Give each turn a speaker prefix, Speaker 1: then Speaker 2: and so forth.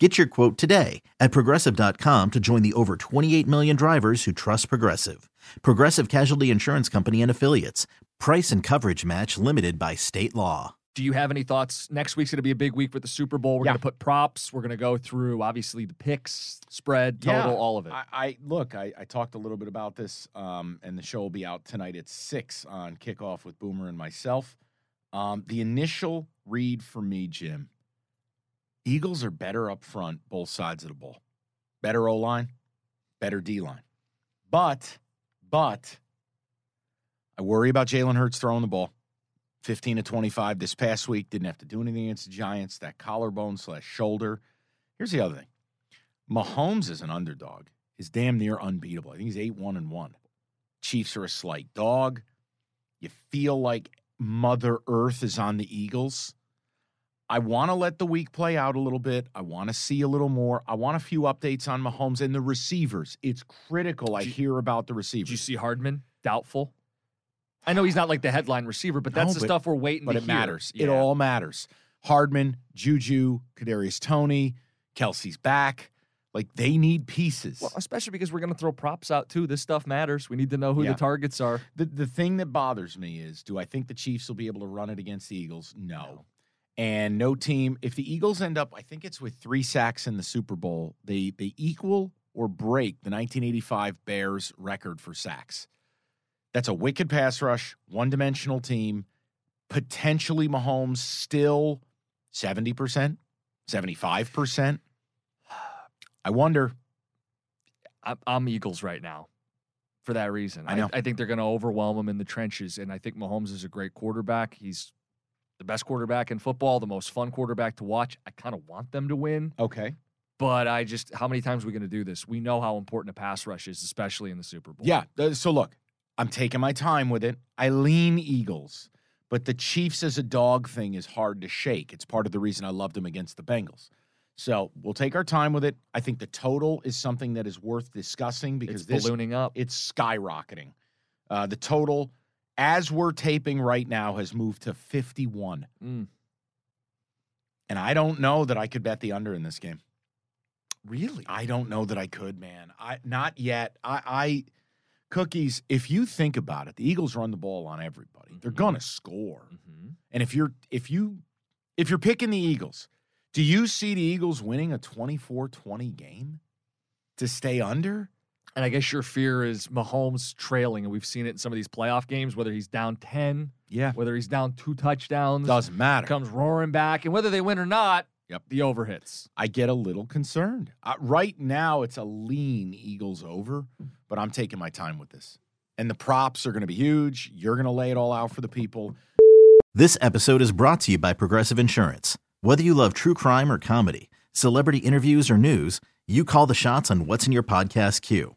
Speaker 1: Get your quote today at progressive.com to join the over 28 million drivers who trust Progressive. Progressive Casualty Insurance Company and Affiliates. Price and coverage match limited by state law.
Speaker 2: Do you have any thoughts? Next week's going to be a big week with the Super Bowl. We're
Speaker 3: Yeah.
Speaker 2: going to put props. We're going to go through obviously the picks, spread, total,
Speaker 3: Yeah,
Speaker 2: all of it.
Speaker 3: I, I look. I, I talked a little bit about this, um, and the show will be out tonight at six on kickoff with Boomer and myself. Um, the initial read for me, Jim. Eagles are better up front, both sides of the ball. Better O line, better D line. But, but, I worry about Jalen Hurts throwing the ball. 15 to 25 this past week. Didn't have to do anything against the Giants. That collarbone slash shoulder. Here's the other thing. Mahomes is an underdog. Is damn near unbeatable. I think he's 8 1 and 1. Chiefs are a slight dog. You feel like Mother Earth is on the Eagles. I want to let the week play out a little bit. I want to see a little more. I want a few updates on Mahomes and the receivers. It's critical. I
Speaker 2: you-
Speaker 3: hear about the
Speaker 2: Did
Speaker 3: receivers.
Speaker 2: you see Hardman? Doubtful. I know he's not like the headline receiver, but that's
Speaker 3: No,
Speaker 2: the
Speaker 3: but-
Speaker 2: stuff we're waiting
Speaker 3: but it
Speaker 2: hear.
Speaker 3: matters. It all matters. Hardman, Juju, Kadarius Toney, Kelce's back. Like they need pieces.
Speaker 2: Well, especially because we're going to throw props out too. This stuff matters. We need to know who
Speaker 3: Yeah.
Speaker 2: the targets are.
Speaker 3: The the thing that bothers me is do I think the Chiefs will be able to run it against the Eagles? No.
Speaker 2: No.
Speaker 3: And no team, if the Eagles end up, I think it's with three sacks in the Super Bowl, they they equal or break the 1985 Bears record for sacks. That's a wicked pass rush, one-dimensional team. Potentially Mahomes still 70%, 75%. I wonder.
Speaker 2: I'm, I'm Eagles right now for that reason.
Speaker 3: I know.
Speaker 2: I, think they're going to overwhelm them in the trenches, and I think Mahomes is a great quarterback. He's the best quarterback in football, the most fun quarterback to watch. I kind of want them to win,
Speaker 3: Okay.
Speaker 2: but I just how many times are we going to do this? We know how important a pass rush is, especially in the Super Bowl.
Speaker 3: Yeah. uh, So look, I'm taking my time with it. I lean Eagles, but the Chiefs as a dog thing is hard to shake. It's part of the reason I loved them against the Bengals. So we'll take our time with it. I think the total is something that is worth discussing because
Speaker 2: it's
Speaker 3: this
Speaker 2: ballooning up.
Speaker 3: it's skyrocketing. Uh, the total, as we're taping right now, has moved to 51.
Speaker 2: Mm.
Speaker 3: And I don't know that I could bet the under in this game.
Speaker 2: Really?
Speaker 3: I don't know that I could, man. I not yet. I, I cookies. If you think about it, the Eagles run the ball on everybody. They're
Speaker 2: Mhm.
Speaker 3: gonna score.
Speaker 2: hmm
Speaker 3: And if you're if you if you're picking the Eagles, do you see the Eagles winning a 24-20 game to stay under?
Speaker 2: And I guess your fear is Mahomes trailing, and we've seen it in some of these playoff games. Whether he's down ten,
Speaker 3: Yeah,
Speaker 2: whether he's down two touchdowns,
Speaker 3: doesn't matter.
Speaker 2: comes roaring back, and whether they win or not,
Speaker 3: Yep.
Speaker 2: the over hits.
Speaker 3: I get a little concerned. Uh, right now, it's a lean Eagles over, but I'm taking my time with this. And the props are going to be huge. You're going to lay it all out for the people.
Speaker 1: This episode is brought to you by Progressive Insurance. Whether you love true crime or comedy, celebrity interviews or news, you call the shots on what's in your podcast queue.